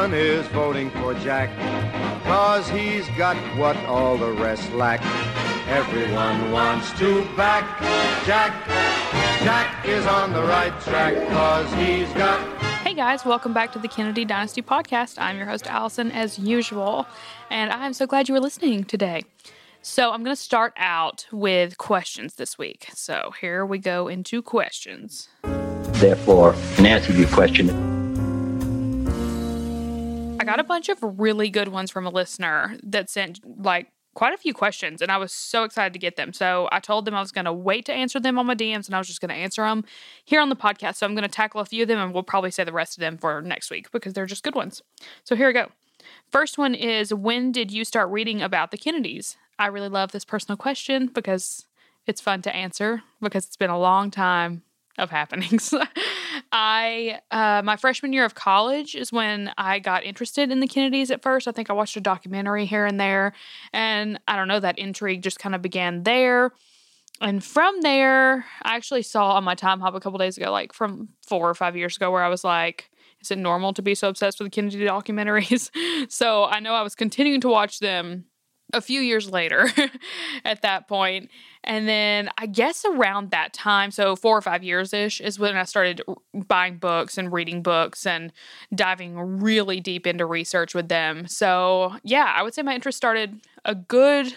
Everyone is voting for Jack, cause he's got what all the rest lack. Everyone wants to back Jack. Jack is on the right track, cause he's got Hey guys, welcome back to the Kennedy Dynasty podcast. I'm your host, Allison, as usual, and I'm so glad you were listening today. So, I'm going to start out with questions this week. So, here we go into questions. Therefore, in answer to your question, I got a mm-hmm. bunch of really good ones from a listener that sent like quite a few questions, and I was so excited to get them. So I told them I was going to wait to answer them on my DMs, and I was just going to answer them here on the podcast. So I'm going to tackle a few of them, and we'll probably say the rest of them for next week because they're just good ones. So here we go. First one is When did you start reading about the Kennedys? I really love this personal question because it's fun to answer because it's been a long time of happenings. I uh, my freshman year of college is when I got interested in the Kennedys at first. I think I watched a documentary here and there, and I don't know that intrigue just kind of began there. And from there, I actually saw on my Timehop a couple days ago, like from four or five years ago, where I was like, "Is it normal to be so obsessed with the Kennedy documentaries?" so I know I was continuing to watch them a few years later at that point. And then I guess around that time, so four or five years ish, is when I started buying books and reading books and diving really deep into research with them. So, yeah, I would say my interest started a good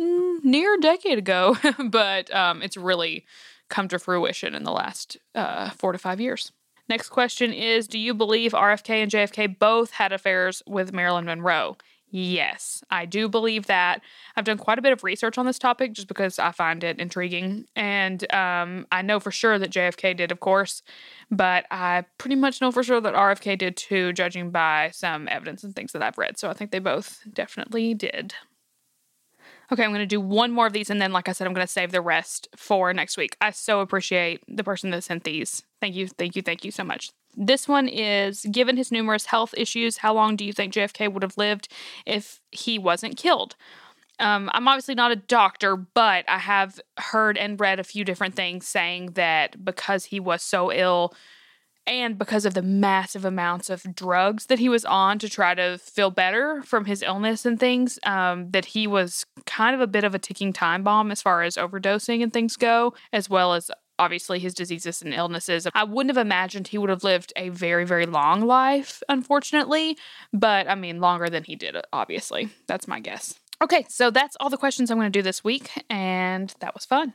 mm, near decade ago, but um, it's really come to fruition in the last uh, four to five years. Next question is Do you believe RFK and JFK both had affairs with Marilyn Monroe? Yes, I do believe that. I've done quite a bit of research on this topic just because I find it intriguing. And um, I know for sure that JFK did, of course, but I pretty much know for sure that RFK did too, judging by some evidence and things that I've read. So I think they both definitely did. Okay, I'm going to do one more of these, and then, like I said, I'm going to save the rest for next week. I so appreciate the person that sent these. Thank you, thank you, thank you so much. This one is Given his numerous health issues, how long do you think JFK would have lived if he wasn't killed? Um, I'm obviously not a doctor, but I have heard and read a few different things saying that because he was so ill and because of the massive amounts of drugs that he was on to try to feel better from his illness and things, um, that he was kind of a bit of a ticking time bomb as far as overdosing and things go, as well as obviously his diseases and illnesses. I wouldn't have imagined he would have lived a very, very long life, unfortunately, but I mean, longer than he did, obviously. That's my guess. Okay, so that's all the questions I'm going to do this week, and that was fun.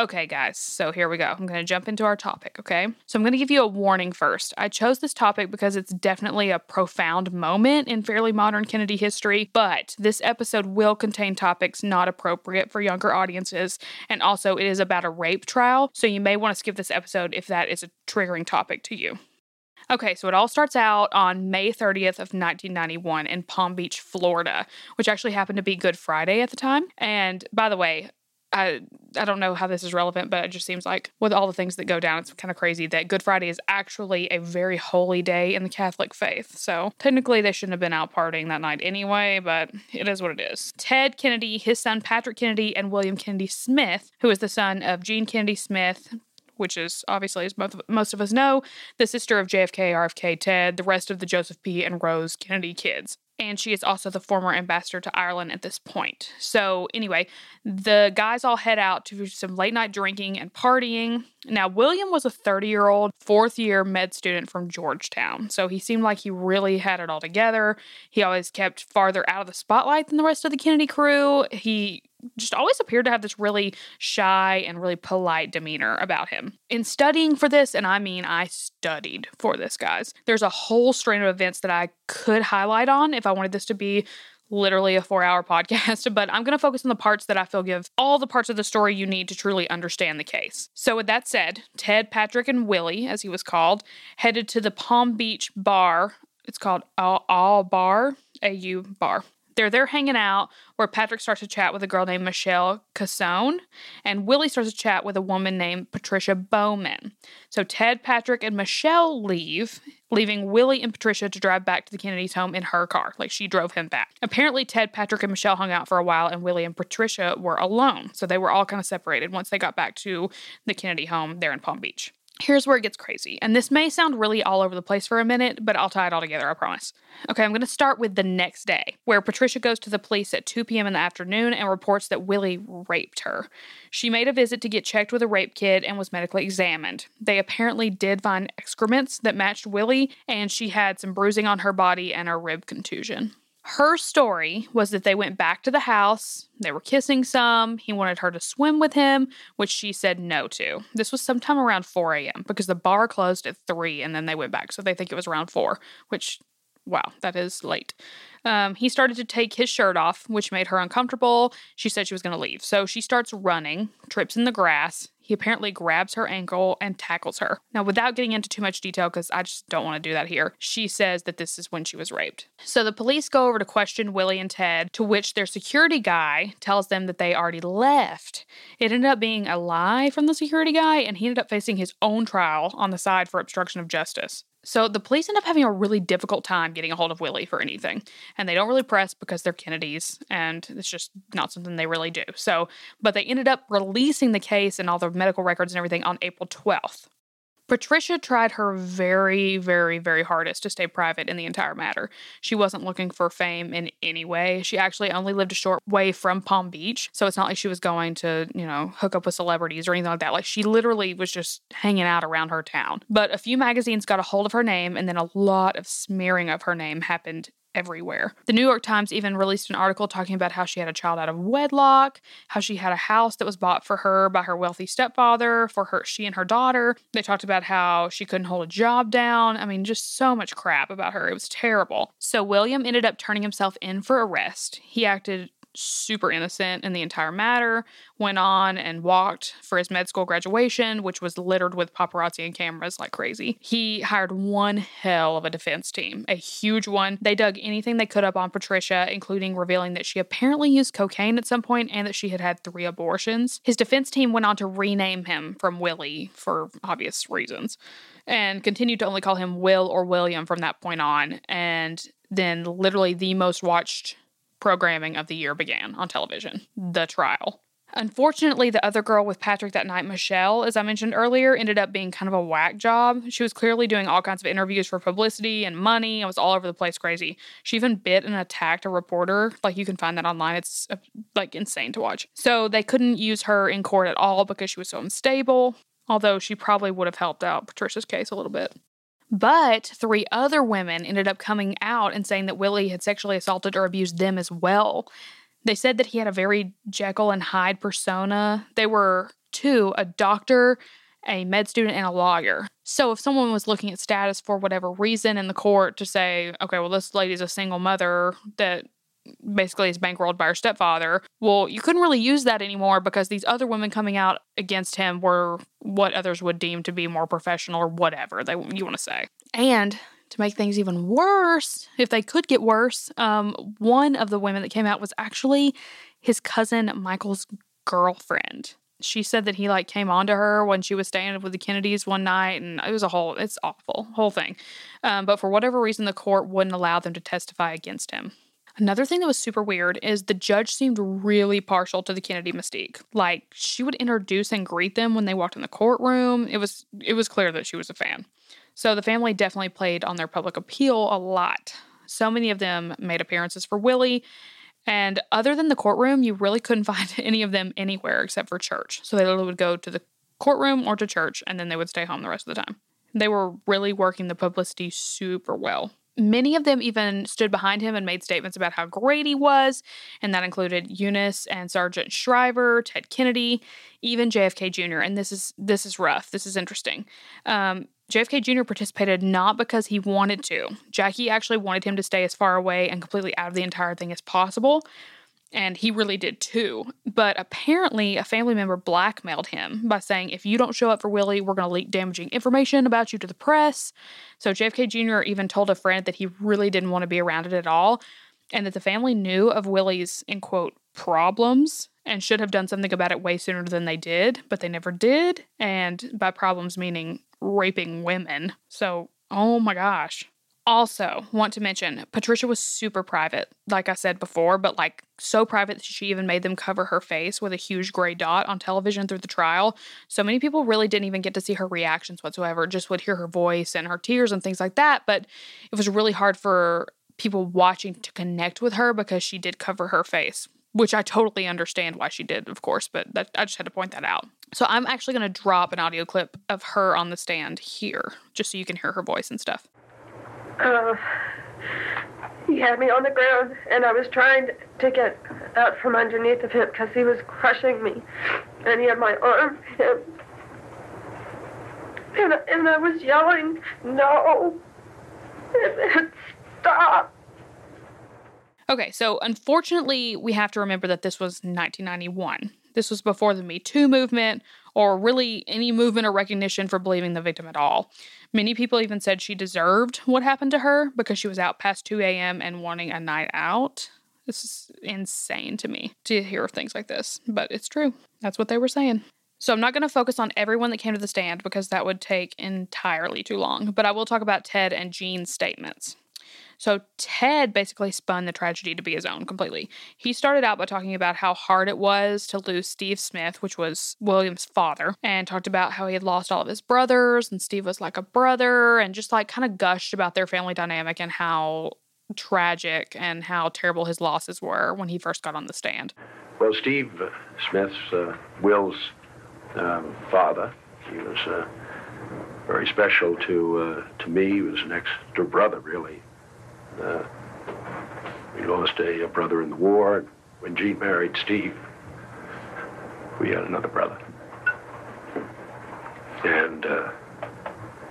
Okay, guys, so here we go. I'm going to jump into our topic, okay? So I'm going to give you a warning first. I chose this topic because it's definitely a profound moment in fairly modern Kennedy history, but this episode will contain topics not appropriate for younger audiences, and also it is about a rape trial, so you may want to skip this episode if that is a triggering topic to you. Okay, so it all starts out on May 30th of 1991 in Palm Beach, Florida, which actually happened to be Good Friday at the time. And by the way, I I don't know how this is relevant, but it just seems like with all the things that go down, it's kind of crazy that Good Friday is actually a very holy day in the Catholic faith. So technically, they shouldn't have been out partying that night anyway, but it is what it is. Ted Kennedy, his son Patrick Kennedy, and William Kennedy Smith, who is the son of Jean Kennedy Smith, which is obviously, as most of us know, the sister of JFK, RFK, Ted, the rest of the Joseph P. and Rose Kennedy kids and she is also the former ambassador to Ireland at this point. So, anyway, the guys all head out to some late night drinking and partying. Now, William was a 30 year old, fourth year med student from Georgetown. So, he seemed like he really had it all together. He always kept farther out of the spotlight than the rest of the Kennedy crew. He just always appeared to have this really shy and really polite demeanor about him. In studying for this, and I mean I studied for this, guys, there's a whole strain of events that I could highlight on if I wanted this to be literally a four hour podcast, but I'm going to focus on the parts that I feel give all the parts of the story you need to truly understand the case. So, with that said, Ted, Patrick, and Willie, as he was called, headed to the Palm Beach bar. It's called All, All Bar, AU Bar. They're there hanging out where Patrick starts to chat with a girl named Michelle Cassone, and Willie starts to chat with a woman named Patricia Bowman. So Ted, Patrick, and Michelle leave, leaving Willie and Patricia to drive back to the Kennedy's home in her car. Like she drove him back. Apparently, Ted, Patrick, and Michelle hung out for a while, and Willie and Patricia were alone. So they were all kind of separated once they got back to the Kennedy home there in Palm Beach. Here's where it gets crazy. And this may sound really all over the place for a minute, but I'll tie it all together, I promise. Okay, I'm going to start with the next day, where Patricia goes to the police at 2 p.m. in the afternoon and reports that Willie raped her. She made a visit to get checked with a rape kit and was medically examined. They apparently did find excrements that matched Willie, and she had some bruising on her body and a rib contusion. Her story was that they went back to the house, they were kissing some, he wanted her to swim with him, which she said no to. This was sometime around 4 a.m. because the bar closed at 3 and then they went back, so they think it was around 4, which, wow, that is late. Um, he started to take his shirt off, which made her uncomfortable. She said she was going to leave. So she starts running, trips in the grass. He apparently grabs her ankle and tackles her. Now, without getting into too much detail, because I just don't want to do that here, she says that this is when she was raped. So the police go over to question Willie and Ted, to which their security guy tells them that they already left. It ended up being a lie from the security guy, and he ended up facing his own trial on the side for obstruction of justice. So the police end up having a really difficult time getting a hold of Willie for anything. And they don't really press because they're Kennedys and it's just not something they really do. So, but they ended up releasing the case and all the medical records and everything on April 12th. Patricia tried her very, very, very hardest to stay private in the entire matter. She wasn't looking for fame in any way. She actually only lived a short way from Palm Beach. So it's not like she was going to, you know, hook up with celebrities or anything like that. Like she literally was just hanging out around her town. But a few magazines got a hold of her name, and then a lot of smearing of her name happened everywhere. The New York Times even released an article talking about how she had a child out of wedlock, how she had a house that was bought for her by her wealthy stepfather for her she and her daughter. They talked about how she couldn't hold a job down. I mean, just so much crap about her. It was terrible. So William ended up turning himself in for arrest. He acted super innocent in the entire matter, went on and walked for his med school graduation, which was littered with paparazzi and cameras like crazy. He hired one hell of a defense team, a huge one. They dug anything they could up on Patricia, including revealing that she apparently used cocaine at some point and that she had had three abortions. His defense team went on to rename him from Willie for obvious reasons and continued to only call him Will or William from that point on. And then, literally, the most watched programming of the year began on television The Trial. Unfortunately, the other girl with Patrick that night, Michelle, as I mentioned earlier, ended up being kind of a whack job. She was clearly doing all kinds of interviews for publicity and money and was all over the place crazy. She even bit and attacked a reporter. Like you can find that online. It's uh, like insane to watch. So they couldn't use her in court at all because she was so unstable, although she probably would have helped out Patricia's case a little bit. But three other women ended up coming out and saying that Willie had sexually assaulted or abused them as well. They said that he had a very Jekyll and Hyde persona. They were two a doctor, a med student, and a lawyer. So if someone was looking at status for whatever reason in the court to say, okay, well, this lady's a single mother that basically is bankrolled by her stepfather. Well, you couldn't really use that anymore because these other women coming out against him were what others would deem to be more professional or whatever they you want to say. And to make things even worse, if they could get worse, um, one of the women that came out was actually his cousin Michael's girlfriend. She said that he like came on to her when she was staying with the Kennedys one night, and it was a whole it's awful whole thing. Um, but for whatever reason, the court wouldn't allow them to testify against him. Another thing that was super weird is the judge seemed really partial to the Kennedy mystique. Like she would introduce and greet them when they walked in the courtroom. It was it was clear that she was a fan. So the family definitely played on their public appeal a lot. So many of them made appearances for Willie, and other than the courtroom, you really couldn't find any of them anywhere except for church. So they would go to the courtroom or to church and then they would stay home the rest of the time. They were really working the publicity super well. Many of them even stood behind him and made statements about how great he was, and that included Eunice and Sargent Shriver, Ted Kennedy, even JFK Jr. And this is this is rough. This is interesting. Um, JFK Jr. participated not because he wanted to. Jackie actually wanted him to stay as far away and completely out of the entire thing as possible and he really did too. But apparently, a family member blackmailed him by saying, if you don't show up for Willie, we're going to leak damaging information about you to the press. So JFK Jr. even told a friend that he really didn't want to be around it at all, and that the family knew of Willie's, in quote, problems and should have done something about it way sooner than they did, but they never did. And by problems, meaning raping women. So, oh my gosh. Also, want to mention Patricia was super private, like I said before, but like so private that she even made them cover her face with a huge gray dot on television through the trial. So many people really didn't even get to see her reactions whatsoever, just would hear her voice and her tears and things like that. But it was really hard for people watching to connect with her because she did cover her face, which I totally understand why she did, of course, but that, I just had to point that out. So I'm actually going to drop an audio clip of her on the stand here, just so you can hear her voice and stuff. Uh, he had me on the ground, and I was trying to get out from underneath of him because he was crushing me, and he had my arm, and, and, and I was yelling, no, and, stop. Okay, so unfortunately, we have to remember that this was 1991. This was before the Me Too movement, or really any movement or recognition for believing the victim at all. Many people even said she deserved what happened to her because she was out past 2 a.m. and wanting a night out. This is insane to me to hear things like this, but it's true. That's what they were saying. So I'm not going to focus on everyone that came to the stand because that would take entirely too long, but I will talk about Ted and Jean's statements. So Ted basically spun the tragedy to be his own completely. He started out by talking about how hard it was to lose Steve Smith, which was William's father, and talked about how he had lost all of his brothers and Steve was like a brother and just like kind of gushed about their family dynamic and how tragic and how terrible his losses were when he first got on the stand. Well, Steve Smith's uh, Will's um, father, he was uh, very special to uh, to me. He was an extra brother, really. Uh, we lost a, a, brother in the war. When Jean married Steve, we had another brother. And uh,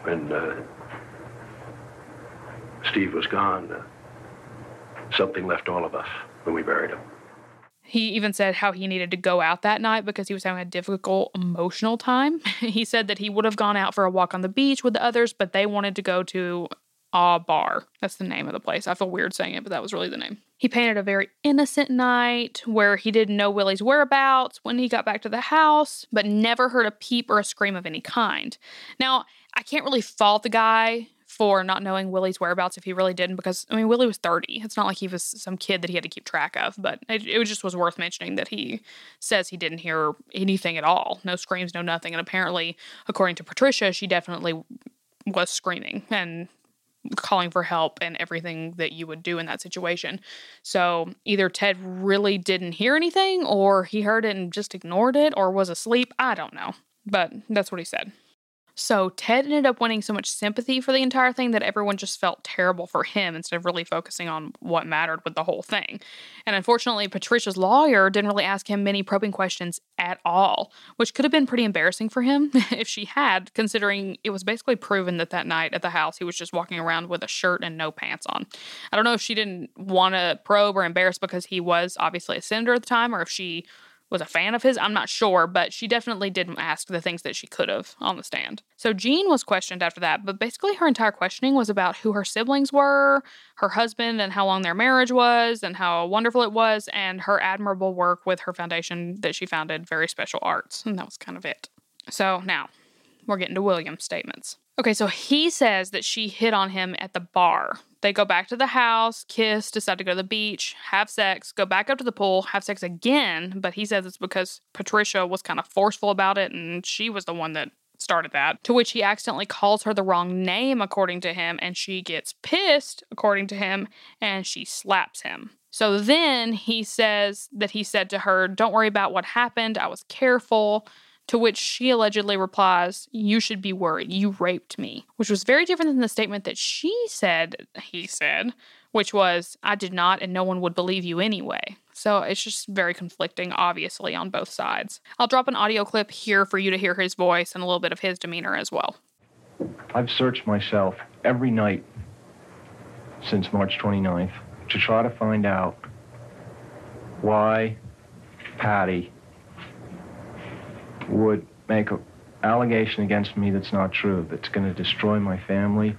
when uh, Steve was gone, uh, something left all of us when we buried him. He even said how he needed to go out that night because he was having a difficult emotional time. he said that he would have gone out for a walk on the beach with the others, but they wanted to go to Ah Bar. That's the name of the place. I feel weird saying it, but that was really the name. He painted a very innocent night where he didn't know Willie's whereabouts when he got back to the house, but never heard a peep or a scream of any kind. Now, I can't really fault the guy for not knowing Willie's whereabouts if he really didn't, because I mean, Willie was 30. It's not like he was some kid that he had to keep track of, but it, it just was worth mentioning that he says he didn't hear anything at all no screams, no nothing. And apparently, according to Patricia, she definitely was screaming and calling for help and everything that you would do in that situation. So either Ted really didn't hear anything or he heard it and just ignored it or was asleep. I don't know. But that's what he said. So Ted ended up winning so much sympathy for the entire thing that everyone just felt terrible for him instead of really focusing on what mattered with the whole thing. And unfortunately, Patricia's lawyer didn't really ask him many probing questions at all, which could have been pretty embarrassing for him if she had, considering it was basically proven that that night at the house he was just walking around with a shirt and no pants on. I don't know if she didn't want to probe or embarrass because he was obviously a senator at the time or if she was a fan of his. I'm not sure, but she definitely didn't ask the things that she could have on the stand. So Jean was questioned after that, but basically her entire questioning was about who her siblings were, her husband, and how long their marriage was, and how wonderful it was, and her admirable work with her foundation that she founded, Very Special Arts. And that was kind of it. So now we're getting to William's statements. Okay, so he says that she hit on him at the bar. They go back to the house, kiss, decide to go to the beach, have sex, go back up to the pool, have sex again. But he says it's because Patricia was kind of forceful about it and she was the one that started that. To which he accidentally calls her the wrong name, according to him, and she gets pissed, according to him, and she slaps him. So then he says that he said to her, Don't worry about what happened. I was careful. To which she allegedly replies, You should be worried. You raped me. Which was very different than the statement that she said, he said, which was, I did not, and no one would believe you anyway. So it's just very conflicting, obviously, on both sides. I'll drop an audio clip here for you to hear his voice and a little bit of his demeanor as well. I've searched myself every night since March 29th to try to find out why Patty would make an allegation against me that's not true, that's going to destroy my family,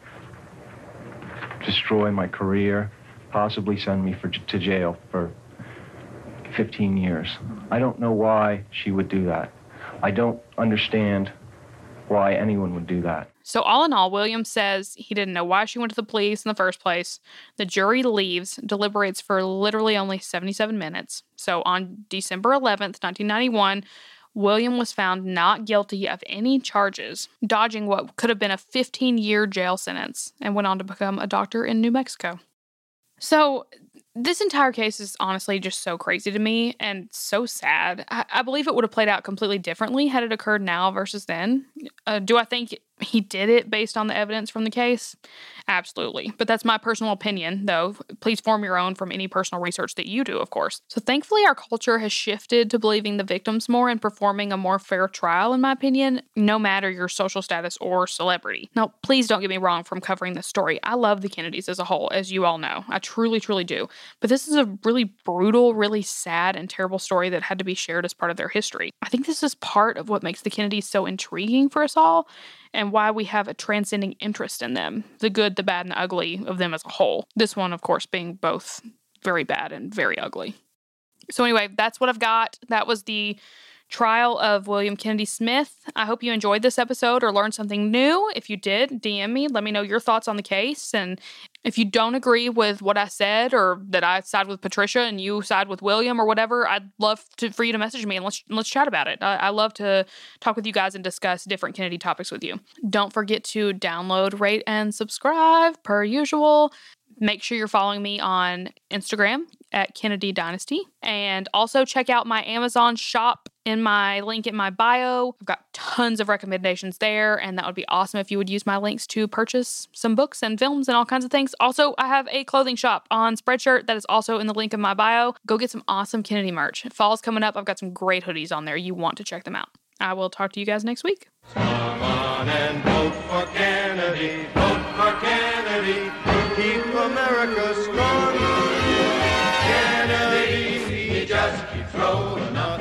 destroy my career, possibly send me for, to jail for 15 years. I don't know why she would do that. I don't understand why anyone would do that. So, all in all, Williams says he didn't know why she went to the police in the first place. The jury leaves, deliberates for literally only 77 minutes. So, on December 11th, 1991, William was found not guilty of any charges, dodging what could have been a 15 year jail sentence, and went on to become a doctor in New Mexico. So, this entire case is honestly just so crazy to me and so sad. I, I believe it would have played out completely differently had it occurred now versus then. Uh, do I think he did it based on the evidence from the case? Absolutely. But that's my personal opinion, though. Please form your own from any personal research that you do, of course. So thankfully, our culture has shifted to believing the victims more and performing a more fair trial, in my opinion, no matter your social status or celebrity. Now, please don't get me wrong from covering this story. I love the Kennedys as a whole, as you all know. I truly, truly do. But this is a really brutal, really sad, and terrible story that had to be shared as part of their history. I think this is part of what makes the Kennedys so intriguing for us all and why we have a transcending interest in them the good, the bad, and the ugly of them as a whole. This one, of course, being both very bad and very ugly. So, anyway, that's what I've got. That was the trial of William Kennedy Smith. I hope you enjoyed this episode or learned something new. If you did, DM me. Let me know your thoughts on the case. And if you don't agree with what I said or that I side with Patricia and you side with William or whatever, I'd love to, for you to message me and let's let's chat about it. I, I love to talk with you guys and discuss different Kennedy topics with you. Don't forget to download, rate, and subscribe per usual. Make sure you're following me on Instagram at Kennedy Dynasty. And also check out my Amazon shop in my link in my bio. I've got tons of recommendations there, and that would be awesome if you would use my links to purchase some books and films and all kinds of things. Also, I have a clothing shop on Spreadshirt that is also in the link in my bio. Go get some awesome Kennedy merch. Fall's coming up. I've got some great hoodies on there. You want to check them out. I will talk to you guys next week. Come on and vote for Kennedy, vote for Kennedy, keep America strong. Kennedy, he just keeps rolling up.